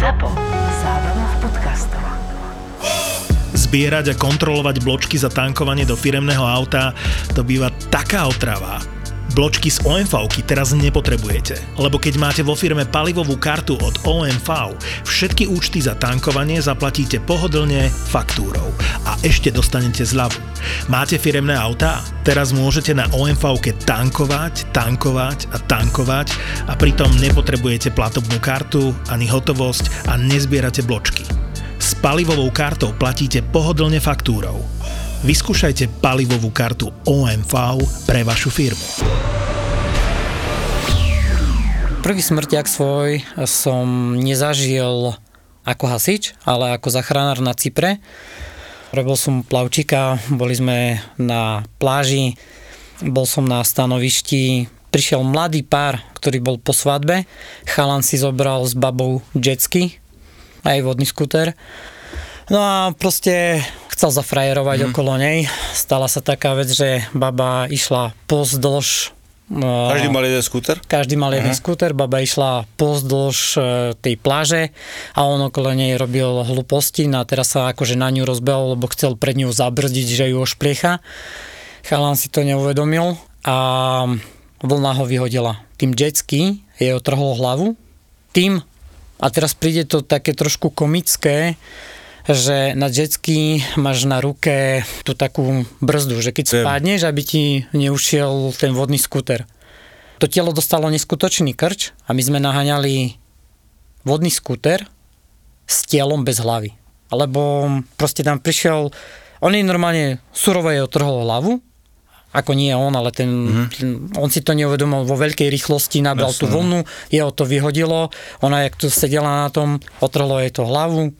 ZAPO. Zábrná v podcastov. Zbierať a kontrolovať bločky za tankovanie do firemného auta, to býva taká otrava. Bločky z OMV teraz nepotrebujete, lebo keď máte vo firme palivovú kartu od OMV, všetky účty za tankovanie zaplatíte pohodlne faktúrou a ešte dostanete zľavu. Máte firemné autá? Teraz môžete na OMV tankovať, tankovať a tankovať a pritom nepotrebujete platobnú kartu ani hotovosť a nezbierate bločky. S palivovou kartou platíte pohodlne faktúrou. Vyskúšajte palivovú kartu OMV pre vašu firmu. Prvý smrťak svoj som nezažil ako hasič, ale ako zachránár na Cypre. Robil som plavčika, boli sme na pláži, bol som na stanovišti, prišiel mladý pár, ktorý bol po svadbe, chalan si zobral s babou jetsky, aj vodný skúter. No a proste chcel zafrajerovať mm. okolo nej. Stala sa taká vec, že baba išla pozdĺž No, každý mal jeden skúter? Každý mal jeden skúter, baba išla pozdĺž e, tej pláže a on okolo nej robil hlúposti a teraz sa akože na ňu rozbehol, lebo chcel pred ňou zabrzdiť, že ju ošpliecha. Chalan si to neuvedomil a vlna ho vyhodila. Tým jetsky jej otrhol hlavu. Tým, a teraz príde to také trošku komické, že na jetsky máš na ruke tú takú brzdu, že keď spadneš, aby ti neušiel ten vodný skúter. To telo dostalo neskutočný krč a my sme naháňali vodný skúter s telom bez hlavy. Lebo proste tam prišiel, on je normálne surovo je otrhol hlavu, ako nie on, ale ten, mm-hmm. ten, on si to neuvedomil vo veľkej rýchlosti, nabral Jasne. tú vlnu, jeho to vyhodilo, ona jak tu sedela na tom, otrhlo jej to hlavu,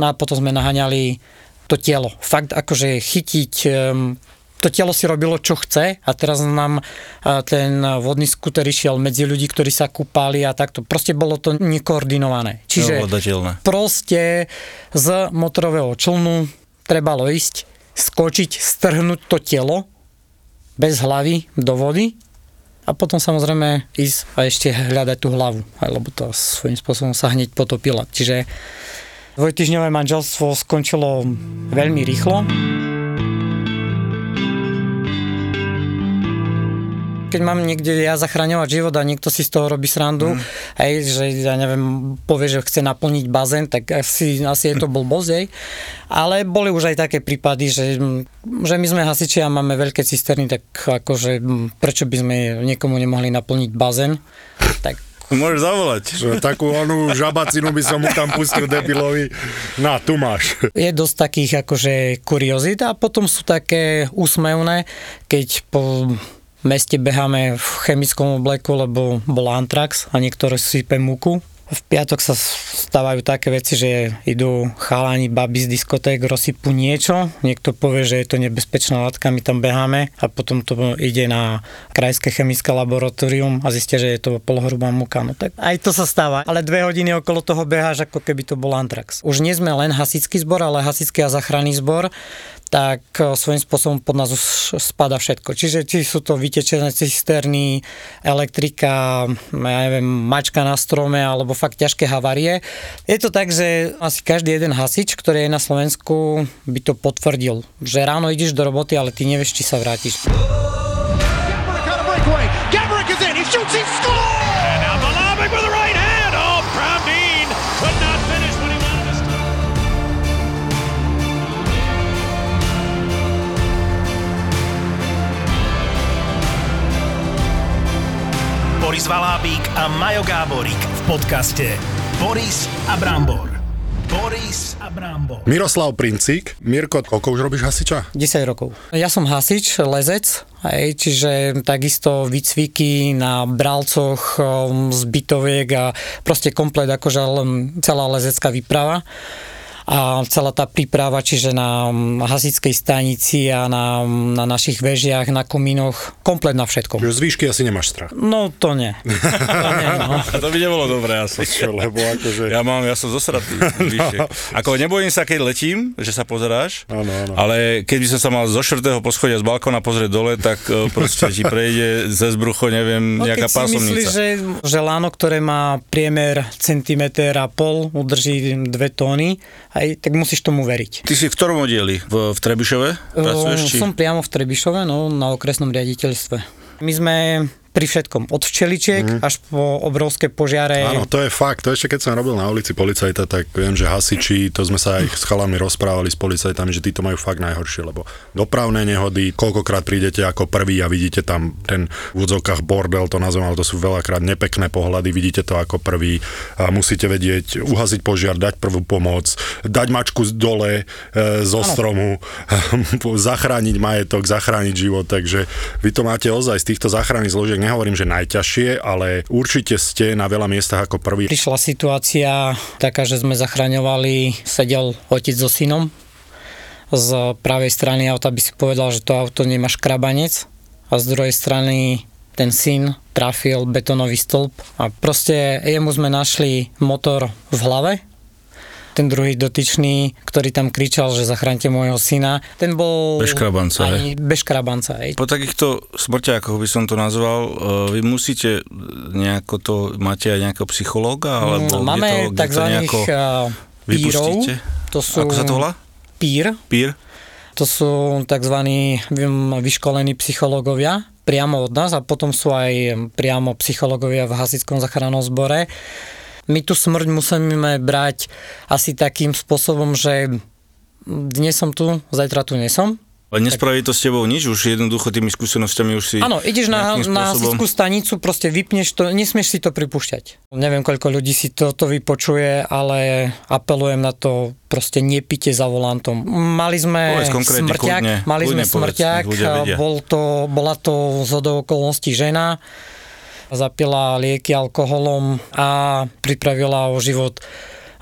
No a potom sme naháňali to telo. Fakt akože chytiť to telo si robilo, čo chce a teraz nám ten vodný skuter išiel medzi ľudí, ktorí sa kúpali a takto. Proste bolo to nekoordinované. Čiže proste z motorového člnu trebalo ísť, skočiť, strhnúť to telo bez hlavy do vody a potom samozrejme ísť a ešte hľadať tú hlavu, lebo to svojím spôsobom sa hneď potopila. Čiže Dvojtyžňové manželstvo skončilo veľmi rýchlo. keď mám niekde ja zachraňovať život a niekto si z toho robí srandu, mm. hej, že ja neviem, povie, že chce naplniť bazén, tak asi, asi je to blbosť, hej. Ale boli už aj také prípady, že, že my sme hasiči a máme veľké cisterny, tak akože prečo by sme niekomu nemohli naplniť bazén, Môžeš zavolať. Že takú onú žabacinu by som mu tam pustil debilovi. Na, tu máš. Je dosť takých akože kuriozit a potom sú také úsmevné, keď po meste beháme v chemickom obleku, lebo bol antrax a niektoré sype múku v piatok sa stávajú také veci, že idú chalani, baby z diskoték, rozsypú niečo, niekto povie, že je to nebezpečná látka, my tam beháme a potom to ide na krajské chemické laboratórium a zistia, že je to polhrubá muka. No tak aj to sa stáva, ale dve hodiny okolo toho beháš, ako keby to bol antrax. Už nie sme len hasický zbor, ale hasický a záchranný zbor, tak e, svojím spôsobom pod nás už spada všetko. Čiže či sú to vytečené cisterny, elektrika, ja neviem, mačka na strome alebo fakt ťažké havárie. Je to tak, že asi každý jeden hasič, ktorý je na Slovensku, by to potvrdil, že ráno ideš do roboty, ale ty nevieš, či sa vrátiš. Gabrick Boris Valábík a Majo Gáborík v podcaste Boris a Brambor. Boris a Brambor. Miroslav Princik. Mirko, koľko už robíš hasiča? 10 rokov. Ja som hasič, lezec, aj, čiže takisto výcviky na bralcoch um, z bytoviek a proste komplet akože celá lezecká výprava. A celá tá príprava, čiže na mm, hasičskej stanici a na, na našich vežiach, na komínoch, komplet na všetkom. Že z výšky asi nemáš strach. No to nie. To nie no. A to by nebolo dobré asi. Čo, lebo akože... Ja mám, ja som zosratý. No. Ako nebojím sa, keď letím, že sa pozeráš, Áno, áno. ale keď by som sa mal zo štvrtého poschodia z balkóna pozrieť dole, tak e, proste ti prejde cez brucho, neviem, No, nejaká si myslíš, pásomnica. že, že láno, ktoré má priemer centimeter a pol, udrží dve tóny, aj, tak musíš tomu veriť. Ty si v ktorom oddieli? V, v Trebišove? Pracuješ? Či? Som priamo v Trebišove, no, na okresnom riaditeľstve. My sme pri všetkom, od včeličiek mm. až po obrovské požiare. Áno, to je fakt. To ešte keď som robil na ulici policajta, tak viem, že hasiči, to sme sa aj s chalami rozprávali s policajtami, že títo majú fakt najhoršie, lebo dopravné nehody, koľkokrát prídete ako prvý a vidíte tam ten v údzovkách bordel, to nazvem, ale to sú veľakrát nepekné pohľady, vidíte to ako prvý a musíte vedieť uhasiť požiar, dať prvú pomoc, dať mačku dole e, zo stromu, zachrániť majetok, zachrániť život, takže vy to máte ozaj z týchto záchranných zložiek, nehovorím, že najťažšie, ale určite ste na veľa miestach ako prvý. Prišla situácia taká, že sme zachraňovali, sedel otec so synom. Z pravej strany auta by si povedal, že to auto nemá škrabanec a z druhej strany ten syn trafil betónový stĺp a proste jemu sme našli motor v hlave. Ten druhý dotyčný, ktorý tam kričal, že zachránte môjho syna, ten bol... Bez škrabanca, Ani bez škrabanca, hej. Po takýchto smrťákoch by som to nazval, e, vy musíte nejako to, máte aj nejakého psychológa? Alebo Mm, Máme kde to, kde to tzv. nejako pírov. vypustíte? To sú Ako sa to volá? Pír. Pír? To sú tzv. vyškolení psychológovia priamo od nás a potom sú aj priamo psychológovia v Hasickom záchrannom zbore. My tu smrť musíme brať asi takým spôsobom, že dnes som tu, zajtra tu nesom. Ale nespraví to s tebou nič, už jednoducho tými skúsenosťami už si... Áno, ideš na, na hasičskú stanicu, proste vypneš to, nesmieš si to pripúšťať. Neviem, koľko ľudí si toto vypočuje, ale apelujem na to, proste nepite za volantom. Mali sme smrťák, kľudne, mali kľudne sme povedz, vedia. bol to, bola to z okolností žena, zapila lieky alkoholom a pripravila o život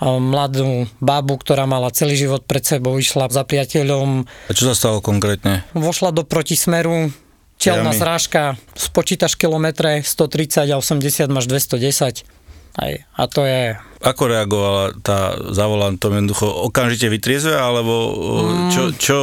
mladú babu, ktorá mala celý život pred sebou, išla za priateľom, A čo sa stalo konkrétne? vošla do protismeru, čelná zrážka, spočítaš kilometre, 130 a 80 máš 210. Aj, a to je... Ako reagovala tá za volantom? Jednoducho okamžite vytriezve, alebo mm. čo, čo,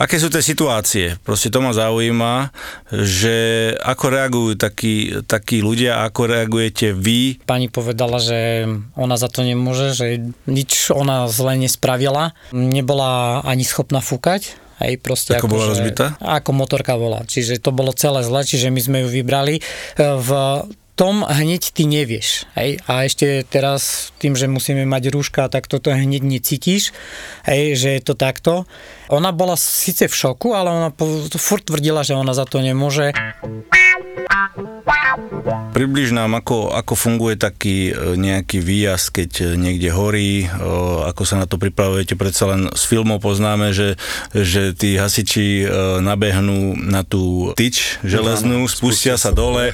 aké sú tie situácie? Proste to ma zaujíma, že ako reagujú takí, takí ľudia, ako reagujete vy. Pani povedala, že ona za to nemôže, že nič ona zle nespravila. Nebola ani schopná fúkať. Hej, proste Ako bola že- rozbitá? Ako motorka bola. Čiže to bolo celé zle, čiže my sme ju vybrali. E, V tom hneď ty nevieš. Hej? A ešte teraz tým, že musíme mať rúška, tak toto hneď necítiš, hej, že je to takto. Ona bola síce v šoku, ale ona furt tvrdila, že ona za to nemôže. Približ nám, ako, ako funguje taký e, nejaký výjazd, keď e, niekde horí, e, ako sa na to pripravujete, predsa len z filmov poznáme, že, že tí hasiči nabehnú na tú tyč železnú, spustia sa dole.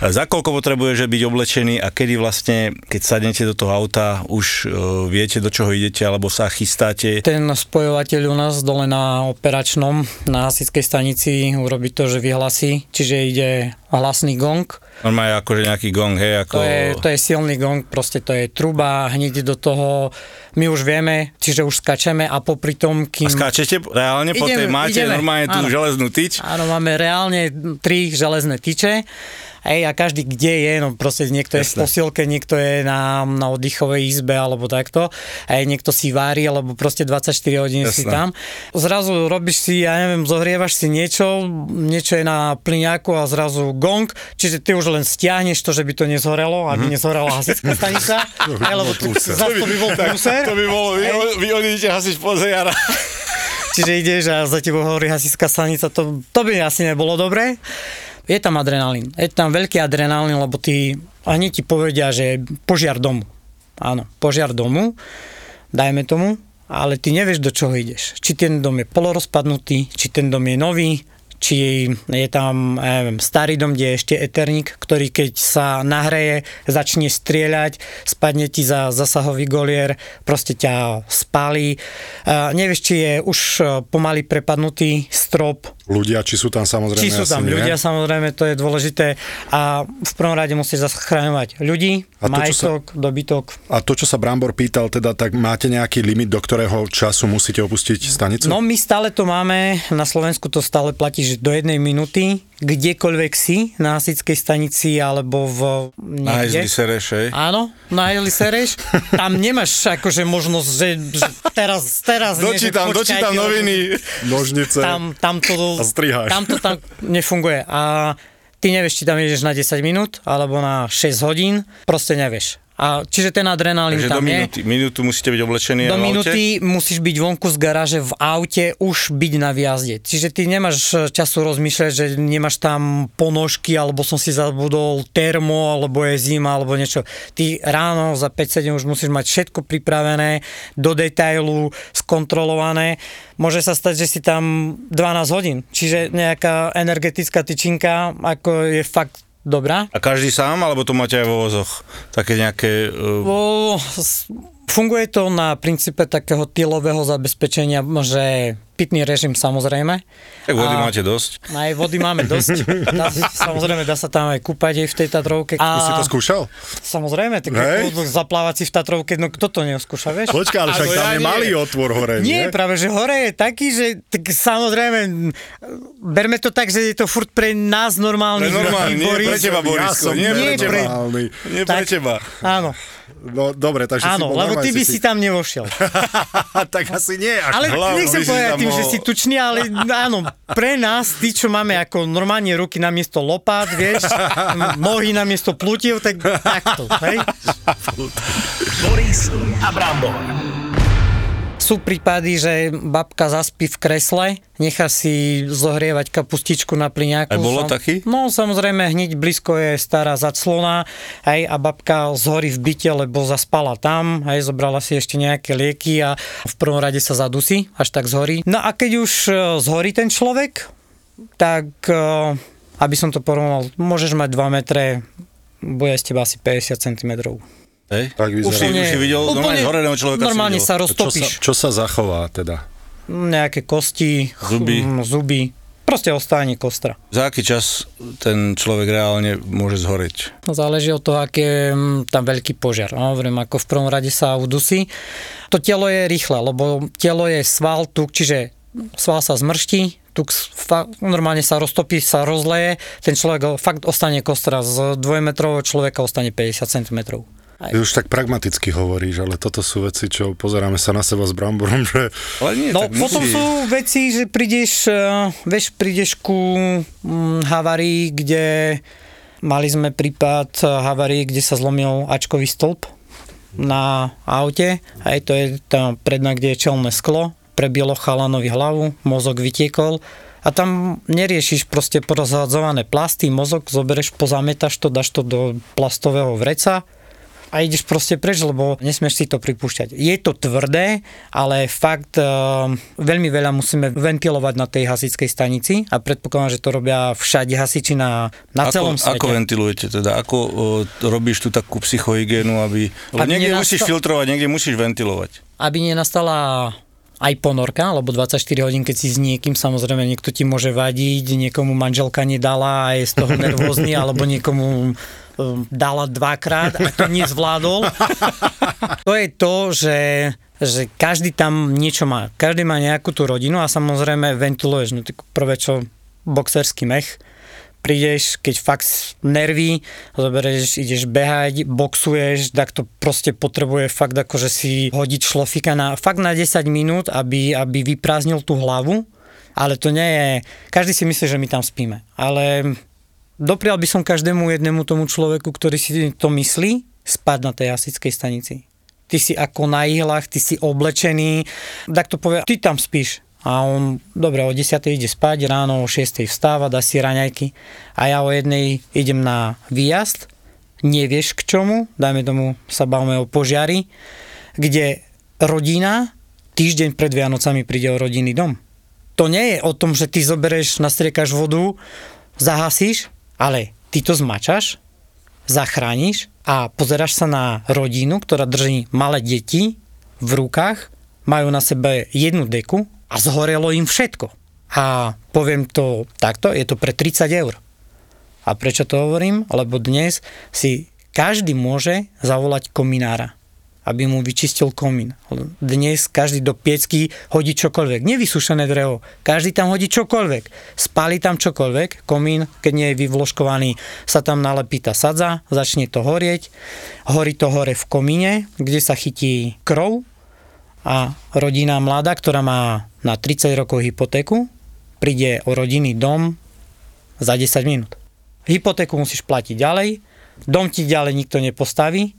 Za koľko potrebuješ byť oblečený a kedy vlastne, keď sadnete do toho auta, už viete, do čoho idete, alebo sa chystáte. Ten spojovateľ u nás dole na operačnom, na hasičskej stanici urobí to, že vyhlasí, čiže ide hlasný gong. Normálne akože nejaký gong, hej, ako... To je, to je silný gong, proste to je truba, hneď do toho, my už vieme, čiže už skačeme a popri tom, kým... A skáčete reálne po tej, Ideme, máte ideme, normálne tú áno. železnú tyč? Áno, máme reálne tri železné tyče. Hej, a každý kde je, no proste niekto je v posilke, niekto je na, na oddychovej izbe alebo takto, hej, niekto si vári, alebo proste 24 hodín si Jasné. tam. Zrazu robíš si, ja neviem, zohrievaš si niečo, niečo je na plyňáku a zrazu gong, čiže ty už len stiahneš to, že by to nezhorelo, aby nezhorela hasická stanica, hej, lebo to, zase to by bol prúser. To by bolo, vy, vy odídete hasič požiara. Čiže ideš a za tebou hovorí hasická stanica, to, to by asi nebolo dobré. Je tam adrenalín, je tam veľký adrenalín, lebo ty hneď ti povedia, že požiar domu. Áno, požiar domu, dajme tomu, ale ty nevieš, do čoho ideš. Či ten dom je polorozpadnutý, či ten dom je nový, či je tam neviem, starý dom, kde je ešte eterník, ktorý keď sa nahreje, začne strieľať, spadne ti za zasahový golier, proste ťa spálí. Nevieš, či je už pomaly prepadnutý strop, Ľudia, či sú tam samozrejme či sú tam ľudia, nie. samozrejme, to je dôležité. A v prvom rade musíš zachraňovať ľudí, A to, čo sa- majetok, dobytok. A to, čo sa Brambor pýtal, teda, tak máte nejaký limit, do ktorého času musíte opustiť stanicu? No my stále to máme, na Slovensku to stále platí, že do jednej minúty, kdekoľvek si, na hasičskej stanici alebo v Na niekde. Hezli Sereš, hej? Áno, na Sereš. Tam nemáš akože možnosť, že, že teraz, teraz nie, že Dočítam, počkajte, dočítam noviny. Nožnice. Tam, tam to, tam to tam nefunguje. A ty nevieš, či tam ideš na 10 minút alebo na 6 hodín, proste nevieš. A čiže ten adrenalín Takže tam do je. minúty, minútu musíte byť oblečení Do minúty musíš byť vonku z garáže v aute, už byť na výjazde. Čiže ty nemáš času rozmýšľať, že nemáš tam ponožky, alebo som si zabudol termo, alebo je zima, alebo niečo. Ty ráno za 5-7 už musíš mať všetko pripravené, do detailu, skontrolované. Môže sa stať, že si tam 12 hodín. Čiže nejaká energetická tyčinka, ako je fakt dobrá. A každý sám, alebo to máte aj vo vozoch? Také nejaké... Uh, O, s- funguje to na princípe takého tylového zabezpečenia, že pitný režim samozrejme. tak vody A- máte dosť. Aj vody máme dosť. Dá, samozrejme, dá sa tam aj kúpať aj v tej Tatrovke. A Už si to skúšal? Samozrejme, tak ako zaplávať si v Tatrovke, no kto to neskúša, vieš? Počkaj, ale však tam ja je nie. malý otvor hore, nie? Nie, práve, že hore je taký, že tak samozrejme, berme to tak, že je to furt pre nás normálny. Pre normálny, nie Boris. pre teba, Borisko, nie Nie pre teba. pre- normálny. Nie pre Tak. teba. Áno, No dobre, takže si áno, bol lebo ty by si tam nevošiel. tak asi nie. Ale nechcem si povedať tým, že si tučný, ale áno, pre nás, tí, čo máme ako normálne ruky na miesto lopát, vieš, nohy na miesto plutiev, tak takto, hej? Boris a Brambor. Sú prípady, že babka zaspí v kresle, nechá si zohrievať kapustičku na pliňáku. Aj bolo Sam- taký? No samozrejme, hneď blízko je stará zaclona, hej, a babka zhorí v byte, lebo zaspala tam, hej, zobrala si ešte nejaké lieky a v prvom rade sa zadusí, až tak zhorí. No a keď už e, zhorí ten človek, tak e, aby som to porovnal, môžeš mať 2 metre, bude z teba asi 50 cm. Hej? Tak vyzerá. Už si, už si videl normálne zhoreného človeka? normálne sa Čo sa, roztopíš. čo sa zachová teda? nejaké kosti, Zuby. ch- zuby. Proste ostane kostra. Za aký čas ten človek reálne môže zhoreť? No, záleží od toho, aký je mm, tam veľký požiar. No, hovorím, ako v prvom rade sa udusí. To telo je rýchle, lebo telo je sval, tuk, čiže sval sa zmrští, tuk fa- normálne sa roztopí, sa rozleje, ten človek fakt ostane kostra, z dvojmetrového človeka ostane 50 cm. Ty už tak pragmaticky hovoríš, ale toto sú veci, čo pozeráme sa na seba s Bramborom, že Ale nie, No tak potom musí... sú veci, že prídeš, eh, vieš, prídeš ku mm, havárii, kde mali sme prípad eh, havárie, kde sa zlomil Ačkový stĺp na aute, aj to je tam predná, kde je čelné sklo, prebilo chalanovi hlavu, mozog vytiekol a tam neriešiš proste porozhadzované plasty, mozog zoberieš, pozametaš to, dáš to do plastového vreca a ideš proste preč, lebo nesmieš si to pripúšťať. Je to tvrdé, ale fakt uh, veľmi veľa musíme ventilovať na tej hasičskej stanici a predpokladám, že to robia všade hasiči na, na celom ako, svete. ako ventilujete teda? Ako o, robíš tú takú psychohygienu, aby... Lebo Aby niekde nenastal- musíš filtrovať, niekde musíš ventilovať. aby nenastala aj ponorka, lebo 24 hodín, keď si s niekým, samozrejme niekto ti môže vadiť, niekomu manželka nedala a je z toho nervózny, alebo niekomu um, dala dvakrát a to nezvládol. To je to, že, že každý tam niečo má. Každý má nejakú tú rodinu a samozrejme ventiluješ. No tak prvé čo, boxerský mech, prídeš, keď fakt nervy, zoberieš, ideš behať, boxuješ, tak to proste potrebuje fakt akože si hodiť šlofika na, fakt na 10 minút, aby, aby vyprázdnil tú hlavu, ale to nie je, každý si myslí, že my tam spíme, ale doprial by som každému jednému tomu človeku, ktorý si to myslí, spať na tej hasičskej stanici. Ty si ako na ihlách, ty si oblečený, tak to povie, ty tam spíš. A on, dobre, o 10. ide spať, ráno o 6. vstáva, dá si raňajky a ja o jednej idem na výjazd, nevieš k čomu, dajme tomu sa bavíme o požiari, kde rodina týždeň pred Vianocami príde o rodinný dom. to nie je o tom, že ty zoberieš, nastriekaš vodu, zahasíš, ale ty to zmačaš, zachrániš a pozeráš sa na rodinu, ktorá drží malé deti v rukách, majú na sebe jednu deku a zhorelo im všetko. A poviem to takto, je to pre 30 eur. A prečo to hovorím? Lebo dnes si každý môže zavolať kominára aby mu vyčistil komín. Dnes každý do piecky hodí čokoľvek. Nevysušené drevo. Každý tam hodí čokoľvek. Spáli tam čokoľvek. Komín, keď nie je vyvložkovaný, sa tam nalepí tá sadza, začne to horieť. Horí to hore v komíne, kde sa chytí krov a rodina mladá, ktorá má na 30 rokov hypotéku, príde o rodinný dom za 10 minút. Hypotéku musíš platiť ďalej, dom ti ďalej nikto nepostaví,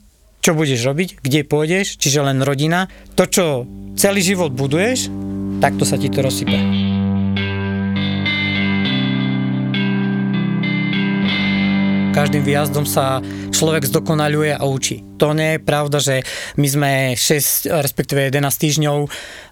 čo budeš robiť, kde pôjdeš, čiže len rodina. To, čo celý život buduješ, takto sa ti to rozsype. Každým výjazdom sa človek zdokonaľuje a učí. To nie je pravda, že my sme 6, respektíve 11 týždňov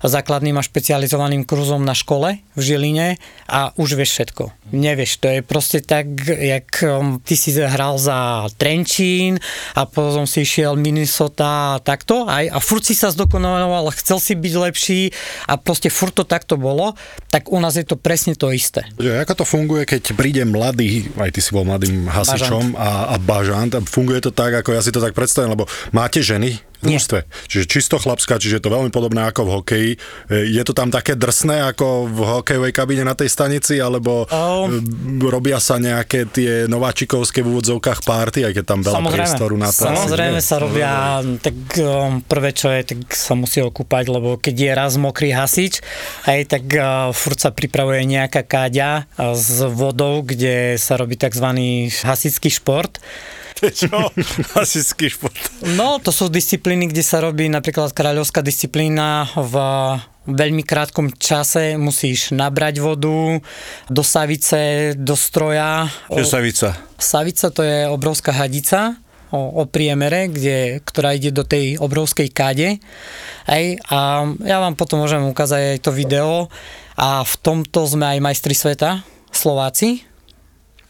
základným a špecializovaným kurzom na škole v Žiline a už vieš všetko. Nevieš, to je proste tak, jak um, ty si hral za Trenčín a potom si išiel Minnesota a takto aj, a furt si sa zdokonaloval, chcel si byť lepší a proste furt to takto bolo, tak u nás je to presne to isté. Že ako to funguje, keď príde mladý, aj ty si bol mladým hasičom a, a bažant, a funguje to tak, ako ja si to tak predstavím, lebo máte ženy v mužstve. Čiže čisto chlapská, čiže je to veľmi podobné ako v hokeji. E, Je to tam také drsné ako v hokejovej kabíne na tej stanici, alebo Oh. robia sa nejaké tie nováčikovské v úvodzovkách párty, aj keď tam veľa priestoru na to. Samozrejme sa robia, tak um, prvé čo je, tak sa musí okúpať, lebo keď je raz mokrý hasič, aj tak uh, furt sa pripravuje nejaká káďa uh, s vodou, kde sa robí tzv. hasičský šport. Čo? Hasičský šport. No, to sú disciplíny, kde sa robí napríklad kráľovská disciplína v veľmi krátkom čase musíš nabrať vodu do savice, do stroja. Čo savica? Savica to je obrovská hadica o, o priemere, kde, ktorá ide do tej obrovskej kade. Hej, a ja vám potom môžem ukázať aj to video. A v tomto sme aj majstri sveta, Slováci.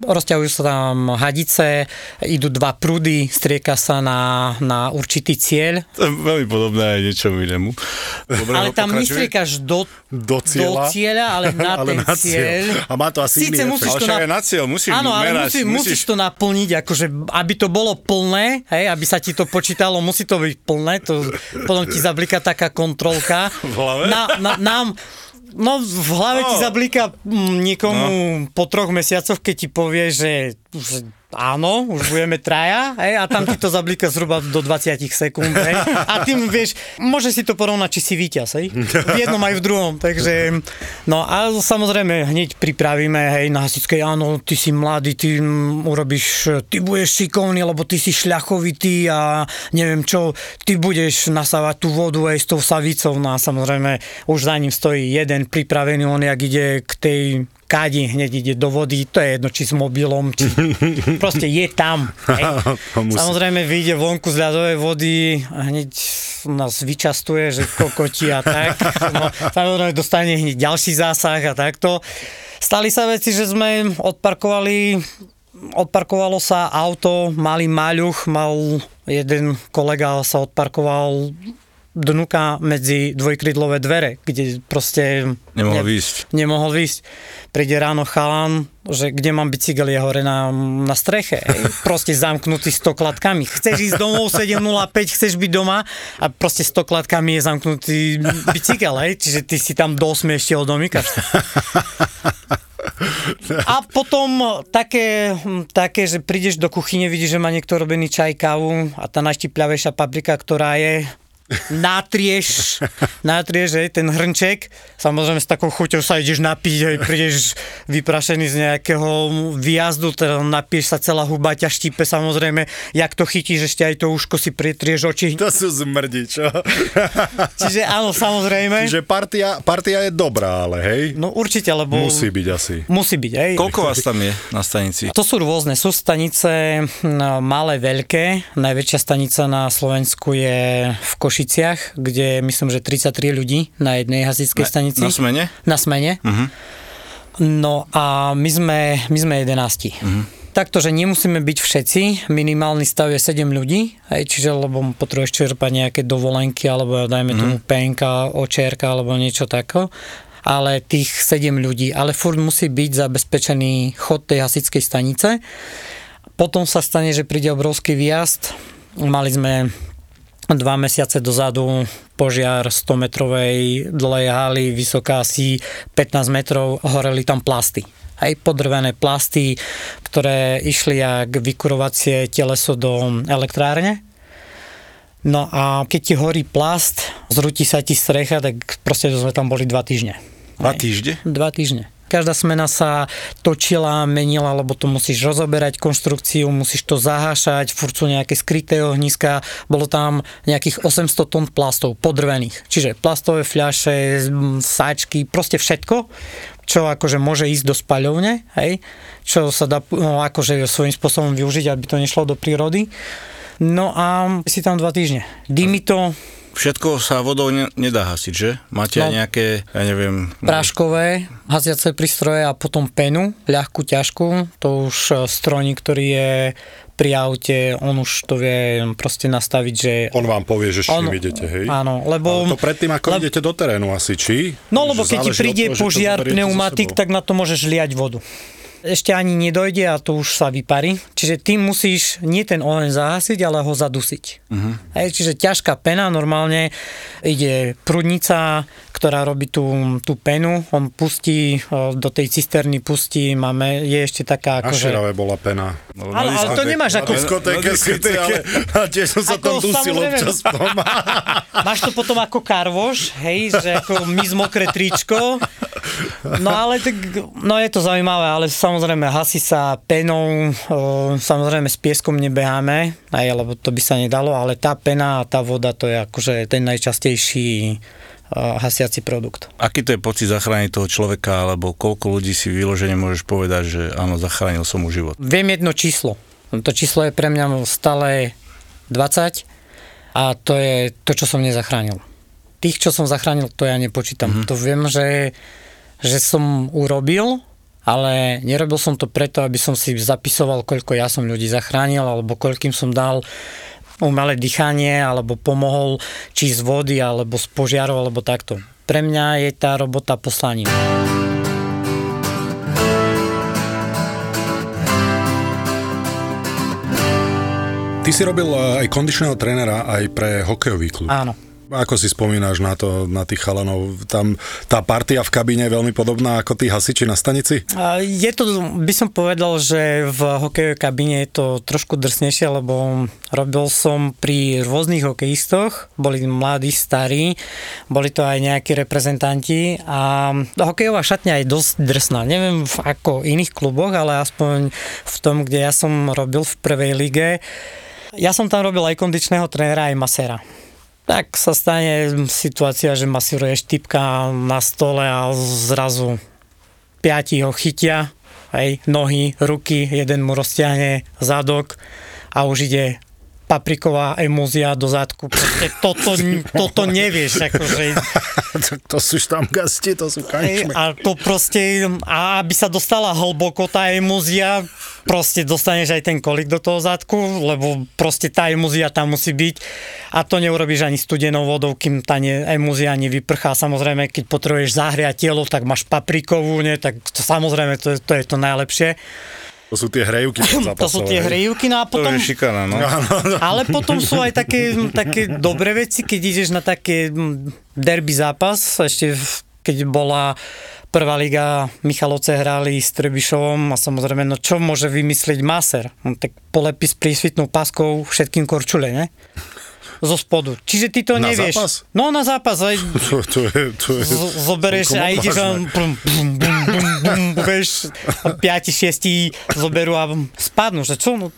Rozťahujú sa tam hadice, idú dva prúdy, strieka sa na, na určitý cieľ. To je veľmi podobné aj niečomu inému. Dobre, ale tam nestriekaš do, Do cieľa. do cieľa, ale na Ale ten na cieľ. cieľ. A má to asi Síce iný musíš to na... aj na cieľ musíš Áno, ale merať, musí, musíš to naplniť, akože, aby to bolo plné, hej, aby sa ti to počítalo, musí to byť plné, to potom ti zabliká taká kontrolka. V hlave? Na, na, nám, no v hlave ti No. zabliká mm, niekomu po troch mesiacoch, keď ti povie, že, že áno, už budeme traja, hej, a tam ti to zablíka zhruba do 20 sekúnd, hej, a tým vieš, môže si to porovnať, či si víťaz, hej, v jednom aj v druhom, takže, no a samozrejme hneď pripravíme, hej, na hasičkej, áno, ty si mladý, ty urobíš, ty budeš šikovný, lebo ty si šľachovitý a neviem čo, ty budeš nasávať tú vodu aj s tou savicou, no a samozrejme už za ním stojí jeden pripravený, on jak ide k tej kádi, hneď ide do vody, to je jedno, či s mobilom, či proste je tam. Samozrejme vyjde vonku z ľadovej vody a hneď nás vyčastuje, že kokoti a tak. No, samozrejme dostane hneď ďalší zásah a takto. Stali sa veci, že sme odparkovali odparkovalo sa auto, malý maľuch, mal jeden kolega sa odparkoval dnuka medzi dvojkrydlové dvere, kde proste... Nemohol výjsť. Nemohol výjsť. Príde ráno chalan, že kde mám bicykel, je hore na, na streche. Proste zamknutý s klatkami. Chceš ísť domov 7.05, chceš byť doma a proste s klatkami je zamknutý bicykel, hej. Čiže ty si tam do 8 ešte odomýkaš. A potom také, také, že prídeš do kuchyne, vidíš, že má niekto robený čaj, kávu a tá najštipľavejšia paprika, ktorá je natrieš, natrieš, hej, ten hrnček. Samozrejme s takou chuťou sa ideš napiť, hej, prídeš vyprašený z nejakého výjazdu, teda napiješ sa celá huba, ťa štípe samozrejme, jak to chytíš, ešte aj to uško si pretrieš oči. To sú zmrdi, čo? Čiže áno, samozrejme. Čiže partia, partia je dobrá, ale hej? No určite, lebo... Musí byť asi. Musí byť, hej. Koľko vás tam je na stanici? To sú rôzne, sú stanice malé, veľké. Najväčšia stanica na Slovensku je v Košiciach Košiciach, kde myslím, že 33 ľudí na jednej hasičskej stanici. Na smene? Na smene. Mhm. No a my sme, my sme 11. Mhm. Takto, že nemusíme byť všetci, minimálny stav je 7 ľudí, hej, čiže lebo potrebuješ čerpať nejaké dovolenky, alebo dajme tomu penka, očierka, alebo niečo tako ale tých 7 ľudí, ale furt musí byť zabezpečený chod tej hasičskej stanice. Potom sa stane, že príde obrovský výjazd. Mali sme dva mesiace dozadu požiar 100 metrovej dlhej haly, vysoká asi 15 metrov, horeli tam plasty. Hej, podrvené plasty, ktoré išli jak vykurovacie teleso do elektrárne. No a keď ti horí plast, zrúti sa ti strecha, tak proste sme tam boli dva týždne. Dva týždne? Dva týždne. Každá smena sa točila, menila, lebo to musíš rozoberať konštrukciu, musíš to zahášať, furt sú nejaké skryté ohniska, bolo tam nejakých 800 tón plastov podrvených. Čiže plastové fľaše, sáčky, proste všetko, čo akože môže ísť do spaľovne, hej, čo sa dá no, akože svojím spôsobom využiť, aby to nešlo do prírody. No a si tam dva týždne. Dými to, Všetko sa vodou ne, nedá hasiť, že? Máte No. aj nejaké, ja neviem... práškové hasiace prístroje a potom penu, ľahkú, ťažkú. To už e, strojník, ktorý je pri aute, on už to vie proste nastaviť, že... On vám povie, že s čím On- idete, hej? Áno, lebo... Ale to predtým, ako lebo- idete do terénu asi, či? No lebo Že keď ti príde toho, požiar pneumatik, tak na to môžeš liať vodu. Ešte ani nedojde a to už sa vyparí. Čiže ty musíš nie ten oheň zahasiť, ale ho zadusiť. Uh-huh. Hej, čiže ťažká pena, normálne ide prudnica, ktorá robí tú, tú penu, on pustí, do tej cisterny pustí, máme, je ešte taká akože... Širave bola pena. No, Ale, ale to nemáš ako... diskotéke na síce, ale a tiež som sa Ako tam dusil občas. Máš to potom ako karvoš, hej, že ako my z mokré tričko. No ale tak, no je to zaujímavé, ale samozrejme hasí sa penou, o, samozrejme s pieskom nebeháme, aj, lebo to by sa nedalo, ale tá pena a tá voda to je akože ten najčastejší o, hasiaci produkt. Aký to je pocit zachrániť toho človeka, alebo koľko ľudí si vyložene môžeš povedať, že áno, zachránil som mu život? Viem jedno číslo. To číslo je pre mňa stále 20 a to je to, čo som nezachránil. Tých, čo som zachránil, to ja nepočítam. Mm-hmm. To viem, že, že som urobil, ale nerobil som to preto, aby som si zapisoval, koľko ja som ľudí zachránil, alebo koľkým som dal umelé dýchanie, alebo pomohol či z vody, alebo z požiarov, alebo takto. Pre mňa je tá robota poslaním. Ty si robil eh, aj kondičného trénera aj pre hokejový klub. Áno. Ako si spomínaš na to, na tých chalanov? Tam tá partia v kabíne je veľmi podobná ako tí hasiči na stanici? Je to, by som povedal, že v hokejovej kabíne je to trošku drsnejšie, lebo robil som pri rôznych hokejistoch, boli mladí, starí, boli to aj nejakí reprezentanti a hokejová šatňa je dosť drsná. Neviem v ako iných kluboch, ale aspoň v tom, kde ja som robil v prvej lige, ja som tam robil aj kondičného trénera, aj masera. Tak sa stane situácia, že masíruješ typka na stole a zrazu piati ho chytia, hej, nohy, ruky, jeden mu rozťahne zadok a už ide papriková emúzia do zadku. Proste toto, toto nevieš, akože to sú štamgasti, to sú kančme. a to proste, a aby sa dostala hlboko tá emúzia, proste dostaneš aj ten kolik do toho zadku, lebo proste tá emúzia tam musí byť a to neurobíš ani studenou vodou, kým tá ne, emúzia nevyprchá. Samozrejme, keď potrebuješ zahriať telo, tak máš paprikovú, ne, tak to, samozrejme to, to je to najlepšie. To sú tie hrejúky To sú tie hrejúky, no a To potom... je šikana, no. Ale potom sú aj také, také dobré veci, keď ideš na také derby zápas, ešte keď bola prvá liga, Michalovce hrali s Trebišovom a samozrejme, no čo môže vymyslieť Maser? No, tak polepí s prísvitnou paskou všetkým korčule, ne? Zo spodu. Čiže ty to Na nevieš. zápas? No na zápas. Aj, To, to je, to je... zoberieš a ideš a bum, bum, vieš, a piati, šiesti zoberú a spadnú, že čo, no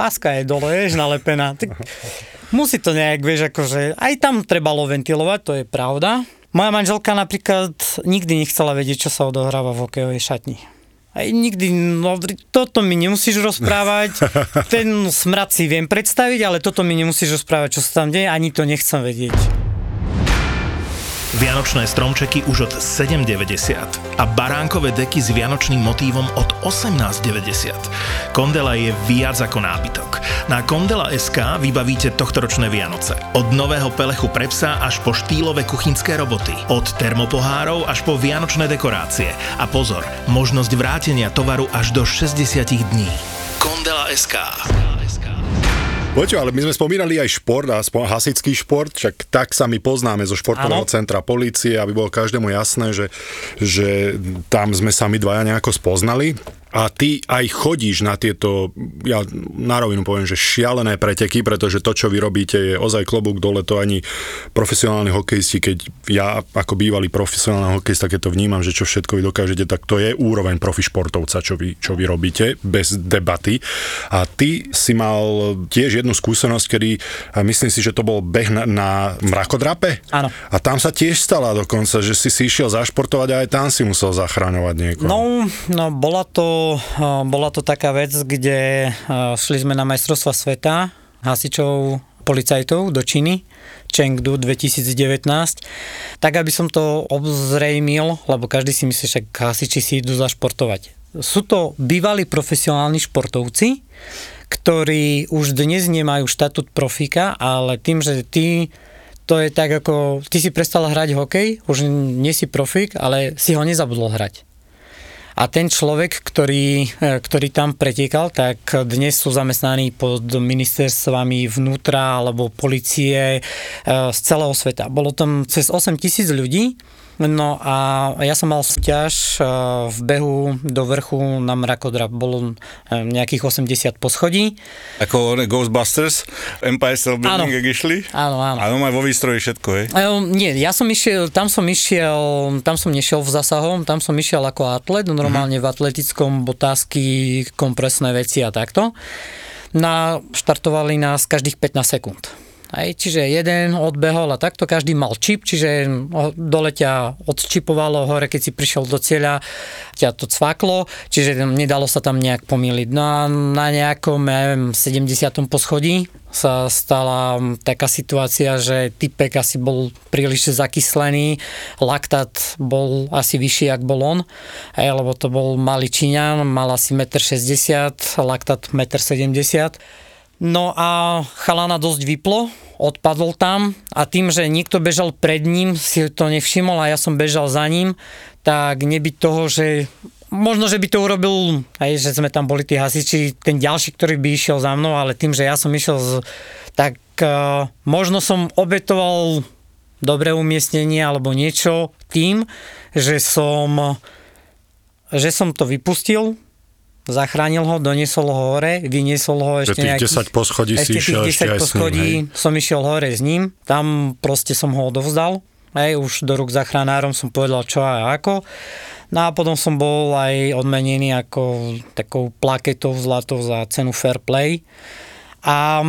páska je dole, vieš, nalepená. Tak musí to nejak, vieš, akože aj tam trebalo ventilovať, to je pravda. Moja manželka napríklad nikdy nechcela vedieť, čo sa odohráva v hokejovej šatni. Aj nikdy, no, toto mi nemusíš rozprávať, ten smrad si viem predstaviť, ale toto mi nemusíš rozprávať, čo sa tam deje, ani to nechcem vedieť. Vianočné stromčeky už od 7,90 a baránkové deky s vianočným motívom od 18,90. Kondela je viac ako nábytok. Na Kondela.sk vybavíte tohtoročné Vianoce. Od nového pelechu pre psa až po štýlové kuchynské roboty. Od termopohárov až po vianočné dekorácie. A pozor, možnosť vrátenia tovaru až do 60 dní. Kondela.sk Poďte, ale my sme spomínali aj šport, aspoň hasický šport, však tak sa my poznáme zo športového Áno. centra policie, aby bolo každému jasné, že, že tam sme sa my dvaja nejako spoznali. A ty aj chodíš na tieto, ja na rovinu poviem, že šialené preteky, pretože to, čo vy robíte, je ozaj klobúk dole, to ani profesionálni hokejisti, keď ja ako bývalý profesionálny hokejista, keď to vnímam, že čo všetko vy dokážete, tak to je úroveň profi športovca, čo vy, čo vy robíte, bez debaty. A ty si mal tiež jednu skúsenosť, kedy myslím si, že to bol beh na, na mrakodrape. Áno. A tam sa tiež stala dokonca, že si si išiel zašportovať a aj tam si musel zachraňovať niekoho. No, no bola, to, bola to taká vec, kde šli sme na majstrovstva sveta hasičov policajtov do Číny, Chengdu 2019. Tak, aby som to obzrejmil, lebo každý si myslí, že hasiči si idú zašportovať. Sú to bývalí profesionálni športovci, ktorí už dnes nemajú štatút profíka, ale tým, že ty to je tak ako, ty si prestal hrať hokej, už nie si profík, ale si ho nezabudol hrať. A ten človek, ktorý, e, ktorý tam pretekal, tak dnes sú zamestnaní pod ministerstvami vnútra alebo policie e, z celého sveta. Bolo tam cez 8 tisíc ľudí, No a ja som mal súťaž e, v behu do vrchu na mrakodrap. Bolo e, nejakých 80 poschodí. Ako Ghostbusters, Empire State. Building, jak išli? Áno, áno. Áno, aj vo výstroji všetko, hej? Um, nie, ja som išiel, tam som išiel, tam som nešiel v zasahom, tam som išiel ako atlet, normálne v atletickom botázky, kompresné veci a takto. Na, štartovali nás každých 15 sekúnd. Hej, čiže jeden odbehol a takto, každý mal čip, čiže dole ťa odčipovalo, hore keď si prišiel do cieľa, ťa to cvaklo, čiže nedalo sa tam nejak pomýliť. No a na nejakom, ja neviem, 70. poschodí sa stala taká situácia, že typek asi bol príliš zakyslený, laktát bol asi vyšší, ak bol on, hej, lebo to bol malý Číňan, mal asi 1,60 m, laktát 1,70 m. No a chalana dosť vyplo, odpadol tam a tým, že niekto bežal pred ním, si to nevšimol a ja som bežal za ním, tak nebyť toho, že možno, že by to urobil, aj že sme tam boli tí hasiči, ten ďalší, ktorý by išiel za mnou, ale tým, že ja som išiel, z, tak uh, možno som obetoval dobré umiestnenie alebo niečo tým, že som, že som to vypustil, zachránil ho, doniesol ho hore, vyniesol ho ešte tých nejakých... 10 poschodí si ešte išiel tých ešte 10 aj s ním, poschodí hej? som išiel hore s ním, tam proste som ho odovzdal, hej, už do rúk zachránárom som povedal čo a ako. No a potom som bol aj odmenený ako takou plaketou zlatou za cenu Fair Play. A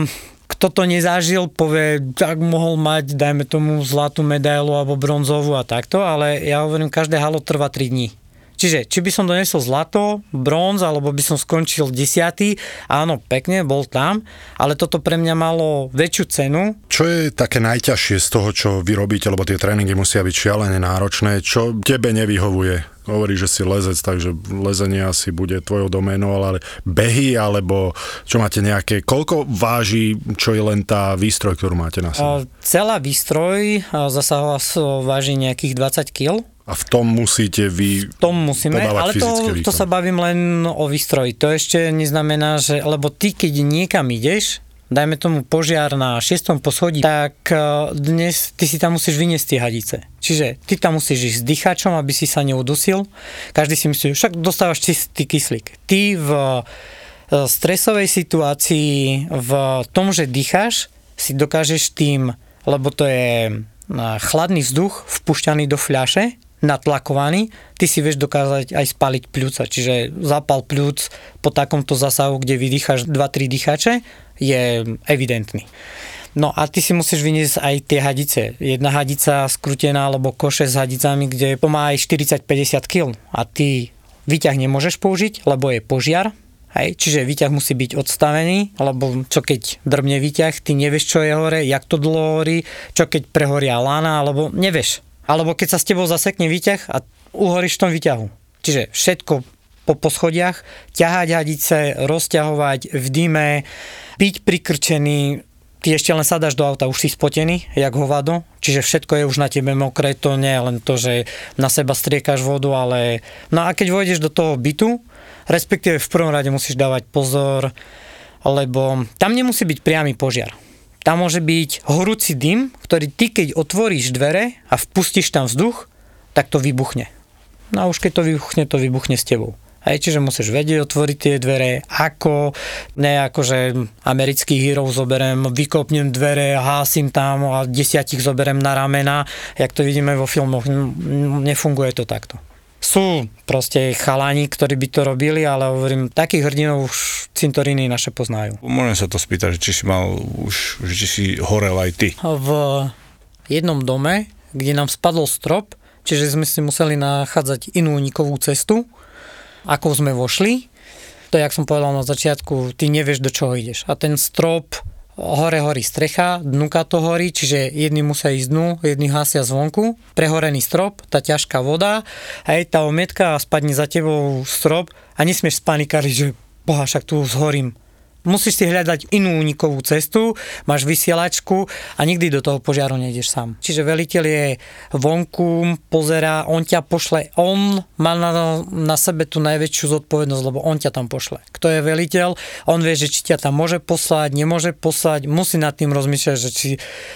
kto to nezažil, povie, tak mohol mať, dajme tomu, zlatú medailu alebo bronzovú a takto, ale ja hovorím, každé halo trvá 3 dní. Čiže, či by som donesol zlato, bronz, alebo by som skončil desiatý, áno, pekne, bol tam, ale toto pre mňa malo väčšiu cenu. Čo je také najťažšie z toho, čo vy robíte, lebo tie tréningy musia byť šialené náročné, čo tebe nevyhovuje? Hovorí, že si lezec, takže lezenie asi bude tvojou doménou, ale behy, alebo čo máte nejaké, koľko váži, čo je len tá výstroj, ktorú máte na sebe? Celá výstroj a zasahová s- váži nejakých 20 kg. A v tom musíte vy V tom musíme, ale to, to výkony. sa bavím len o výstroji. To ešte neznamená, že, lebo ty keď niekam ideš, dajme tomu požiar na 6. poschodí, tak eh, dnes ty si tam musíš vyniesť tie hadice. Čiže ty tam musíš ísť s dýchačom, aby si sa neudusil. Každý si myslí, však dostávaš čistý kyslík. Ty v eh, stresovej situácii, v tom, že dýcháš, si dokážeš tým, lebo to je eh, chladný vzduch vpušťaný do fľaše, natlakovaný, ty si vieš dokázať aj spaliť pľúca. Čiže zápal pľúc po takomto zásahu, kde vydýcháš 2-3 dýchače, je evidentný. No a ty si musíš vyniesť aj tie hadice. Jedna hadica skrútená alebo koše s hadicami, kde to má aj 40-50 kg. A ty výťah nemôžeš použiť, lebo je požiar, Hej, čiže výťah musí byť odstavený, lebo čo keď drbne výťah, ty nevieš, čo je hore, jak to dlho horí, čo keď prehoria lána, alebo nevieš. Alebo keď sa s tebou zasekne výťah a uhoríš v tom výťahu. Čiže všetko po poschodiach, ťahať hadice, rozťahovať v dime, byť prikrčený, ty ešte len sadáš do auta, už si spotený, jak hovado, čiže všetko je už na tebe mokré, to nie len to, že na seba striekaš vodu, ale... No a keď vojdeš do toho bytu, respektíve v prvom rade musíš dávať pozor, lebo tam nemusí byť priamy požiar. Tam môže byť horúci dym, ktorý ty keď otvoríš dvere a vpustíš tam vzduch, tak to vybuchne. No a už keď to vybuchne, to vybuchne s tebou. Hej, čiže musíš vedieť otvoriť tie dvere, ako, ne ako, že americký hero zoberiem, vykopnem dvere, hásim tam a desiatich zoberiem na ramena, jak to vidíme vo filmoch. Nefunguje to takto. Sú proste chalani, ktorí by to robili, ale hovorím, takých hrdinov už cintoríny naše poznajú. Môžem sa to spýtať, že či si mal už, či si horel aj ty. V jednom dome, kde nám spadol strop, čiže sme si museli nachádzať inú unikovú cestu, ako sme vošli. To, jak som povedal na začiatku, ty nevieš, do čoho ideš. A ten strop hore horí strecha, dnuka to horí, čiže jedni musia ísť dnu, jedni hasia zvonku, prehorený strop, tá ťažká voda, hej, tá omietka a spadne za tebou strop a nesmieš spanikáriť, že boha, však tu zhorím musíš si hľadať inú unikovú cestu, máš vysielačku a nikdy do toho požiaru nejdeš sám. Čiže veliteľ je vonku, pozera, on ťa pošle, on má na, na sebe tú najväčšiu zodpovednosť, lebo on ťa tam pošle. Kto je veliteľ, on vie, že či ťa tam môže poslať, nemôže poslať, musí nad tým rozmýšľať, že či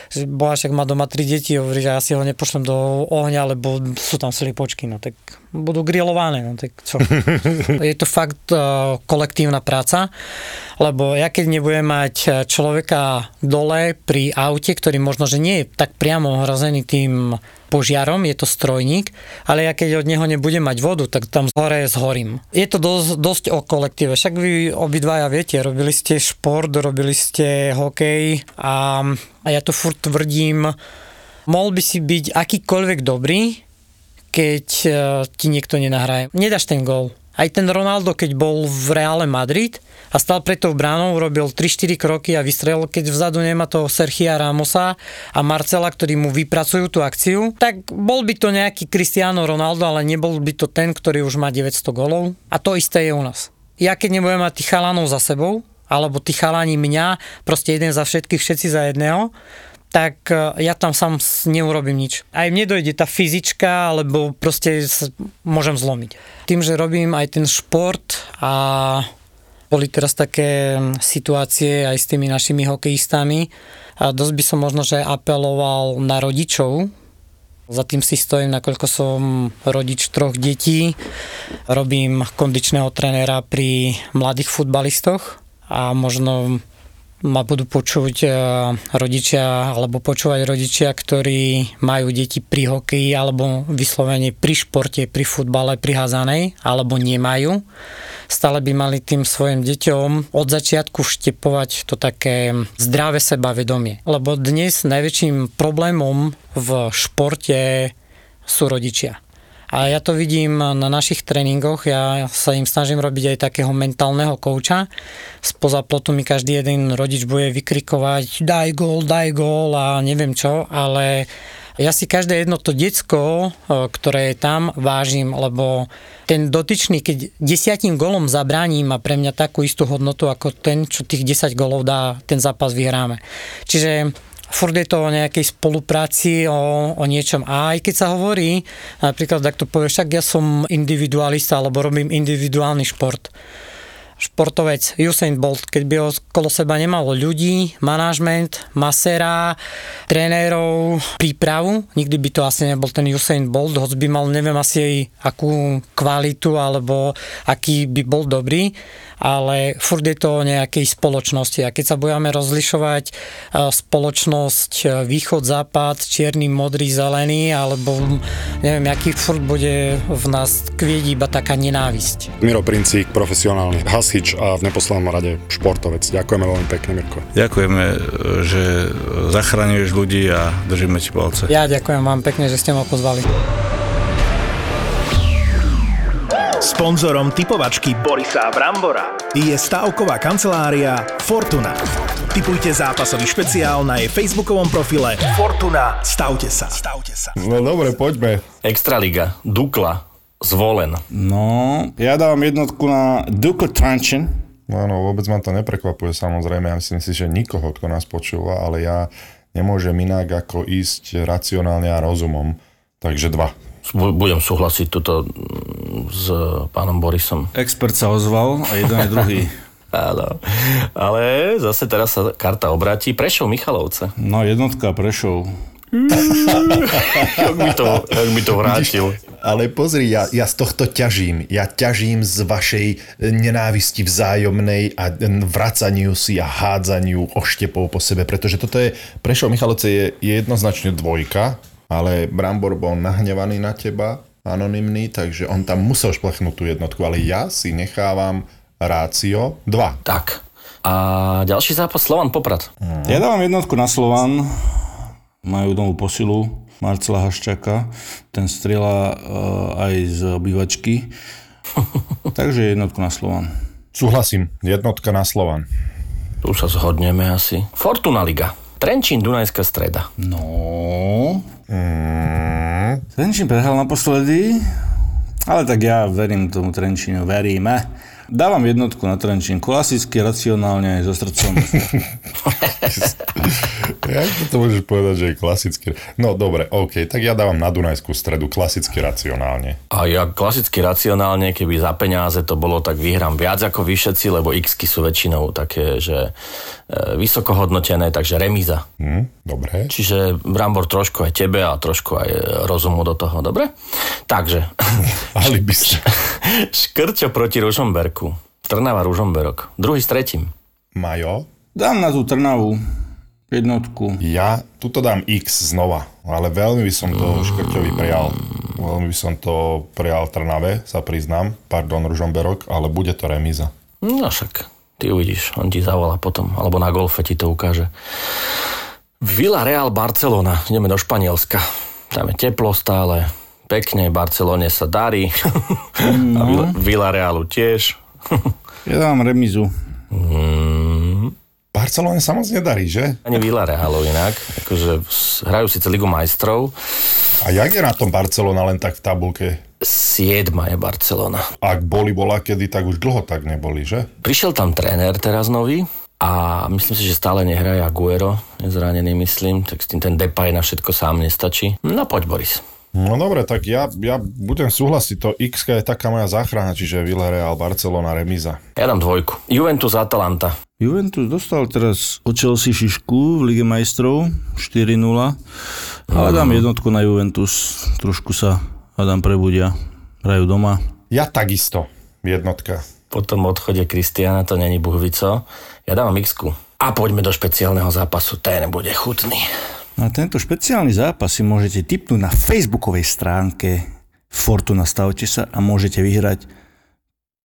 že Bohašek má doma tri deti, hovorí, že ja si ho nepošlem do ohňa, lebo sú tam sliepočky, no tak budú grillované, no tak čo. je to fakt uh, kolektívna práca, lebo ja keď nebudem mať eh, človeka dole pri aute, ktorý možno, že nie je tak priamo ohrozený tým požiarom, je to strojník, ale ja keď od neho nebudem mať vodu, tak tam hore zhorím. Je to dosť, dosť o kolektíve, však vy obidvaja viete, robili ste šport, robili ste hokej a, a ja to furt tvrdím, mohol by si byť akýkoľvek dobrý, keď e, ti niekto nenahraje. Nedáš ten gól. Aj ten Ronaldo, keď bol v Reále Madrid a stal pred tou bránou, urobil 3-4 kroky a vystrelil, keď vzadu nemá toho Sergia Ramosa a Marcela, ktorí mu vypracujú tú akciu, tak bol by to nejaký Cristiano Ronaldo, ale nebol by to ten, ktorý už má 900 golov. A to isté je u nás. Ja keď nebudem mať tých chalanov za sebou, alebo tí chalani mňa, proste jeden za všetkých, všetci za jedného, tak e, ja tam sám neurobím nič. Aj mne dojde tá fyzička, alebo proste môžem zlomiť. Tým, že robím aj ten šport a boli teraz také situácie aj s tými našimi hokejistami, a dosť by som možno, že apeloval na rodičov, za tým si stojím, nakoľko som rodič troch detí. Robím kondičného trénera pri mladých futbalistoch a možno ma budú počuť e, rodičia alebo počúvať rodičia, ktorí majú deti pri hokeji alebo vyslovene pri športe, pri futbale, pri házanej alebo nemajú. Stále by mali tým svojim deťom od začiatku vštepovať to také zdravé sebavedomie. Lebo dnes najväčším problémom v športe sú rodičia. A ja to vidím na našich tréningoch, ja sa im snažím robiť aj takého mentálneho kouča. Spoza plotu mi každý jeden rodič bude vykrikovať daj gól, daj gól a neviem čo, ale ja si každé jedno to decko, ktoré je tam, vážim, lebo ten dotyčný, keď desiatim golom zabránim, má pre mňa takú istú hodnotu ako ten, čo tých 10 golov dá, ten zápas vyhráme. Čiže furt je to o nejakej spolupráci, o, o niečom. A aj keď sa hovorí, napríklad, ak to povieš, však ja som individualista, alebo robím individuálny šport športovec Usain Bolt, keď by okolo seba nemalo ľudí, manažment, masera, trénerov, prípravu, nikdy by to asi nebol ten Usain Bolt, hoď by mal neviem asi akú kvalitu alebo aký by bol dobrý, ale furt je to o nejakej spoločnosti. A keď sa budeme rozlišovať e, spoločnosť e, východ, západ, čierny, modrý, zelený, alebo neviem, aký furt bude v nás kvieť iba taká nenávisť. Miro Princík, profesionálny hasič a v neposlednom rade športovec. Ďakujeme veľmi pekne, Mirko. Ďakujeme, že zachraňuješ ľudí a držíme ti palce. Ja ďakujem vám pekne, že ste ma pozvali. Sponzorom typovačky Borisa Brambora je stavková kancelária Fortuna. Typujte zápasový špeciál na jej facebookovom profile Fortuna. Stavte sa. Stavte sa. No dobre, poďme. Extraliga, Dukla, Zvolen. No, ja dávam jednotku na Duke Tranchin. Áno, vôbec ma to neprekvapuje samozrejme. Ja myslím si, že nikoho, kto nás počúva, ale ja nemôžem inak ako ísť racionálne a rozumom. Takže dva. Bu- Budem súhlasiť tuto mm, s pánom Borisom. Expert sa ozval a jeden aj druhý. Áno. Ale zase teraz sa karta obráti. Prešov Michalovce. No, jednotka Prešov. Jak by to, jak by to vrátil. Ale pozri, ja, ja z tohto ťažím. Ja ťažím z vašej nenávisti vzájomnej a vracaniu si a hádzaniu oštepov po sebe, pretože toto je, Prešov Michalovce je, je jednoznačne dvojka, ale Brambor bol nahnevaný na teba, anonymný, takže on tam musel šplechnúť tú jednotku, ale ja si nechávam rácio 2. Tak. A ďalší zápas Slovan Poprad. Ja dávam jednotku na Slovan. Majú novú posilu Marcela Haščaka. Ten strieľa uh, aj z obývačky. Takže jednotku na Slovan. Súhlasím, jednotka na Slovan. Tu sa zhodneme asi. Fortuna Liga. Trenčín, Dunajská streda. No... Mm. Trenčín prehral naposledy, ale tak ja verím tomu Trenčínu, veríme. Dávam jednotku na Trenčín, klasicky, racionálne, aj so srdcom. Jak to môžeš povedať, že je klasicky? No dobre, OK, tak ja dávam na Dunajskú stredu klasicky racionálne. A ja klasicky racionálne, keby za peniaze to bolo, tak vyhrám viac ako vy všetci, lebo x sú väčšinou také, že e, vysoko hodnotené, takže remíza. Hm, dobre. Čiže Brambor trošku aj tebe a trošku aj rozumu do toho, dobre? Takže, Ali by ste. Škrčo proti Ružomberku. Trnava Ružomberok. Druhý s tretím. Majo, Dám na tú Trnavu jednotku. ja tuto dám X znova, ale veľmi by som to Škrťovi prijal. Veľmi by som to prijal Trnave, sa priznám. Pardon, Ružomberok, ale bude to remíza. No však, ty uvidíš, on ti zavolá potom, alebo na golfe ti to ukáže. Villa Real Barcelona, ideme do Španielska. Tam je teplo stále, pekne, Barcelone sa darí. A Villa- Villa Realu tiež. Ja dávam remizu. Barcelone sa moc nedarí, že? Ani Villa Realu inak, akože hrajú síce Ligu majstrov, A jak je na tom Barcelona len tak v tabulke? siedma je Barcelona. Ak boli bola kedy, tak už dlho tak neboli, že? Prišiel tam tréner teraz nový a myslím si, že stále nehraje Aguero, je zranený myslím, tak s tým ten Depay na všetko sám nestačí. No poď Boris. No dobre, tak ja, ja budem súhlasiť, to X je taká moja záchrana, čiže Villarreal, Barcelona, remíza. Ja dám dvojku. Juventus Atalanta. Juventus dostal teraz od Chelsea šišku v Lige majstrov 4-0, ale dám jednotku na Juventus. Trošku sa Adam prebudia. Hrajú doma. Ja takisto, jednotka. Po tom odchode Kristiana to není buhvico. Ja dávam x A poďme do špeciálneho zápasu, ten bude chutný. Na tento špeciálny zápas si môžete tipnúť na facebookovej stránke Fortuna stavte sa a môžete vyhrať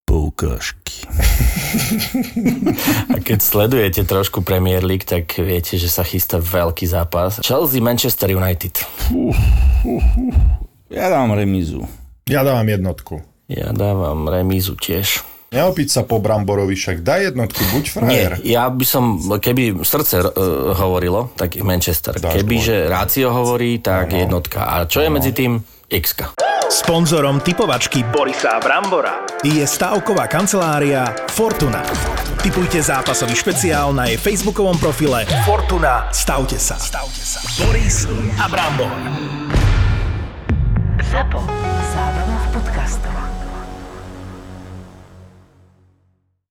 poukážky. A keď sledujete trošku Premier League, tak viete, že sa chystá veľký zápas. Chelsea Manchester United. Ja dám remízu. Ja dávam jednotku. Ja dávam remízu tiež. Neopiť sa po Bramborovi, však daj jednotku, buď frajer. Nie, ja by som, keby srdce uh, hovorilo, tak Manchester. Dáš Keby, dvojku. že Rácio hovorí, tak jednotka. A čo je medzi tým? x Sponzorom typovačky Borisa Brambora je stavková kancelária Fortuna. Typujte zápasový špeciál na jej facebookovom profile Fortuna. Stavte sa. Stavte sa. Boris a Brambor. ZAPO.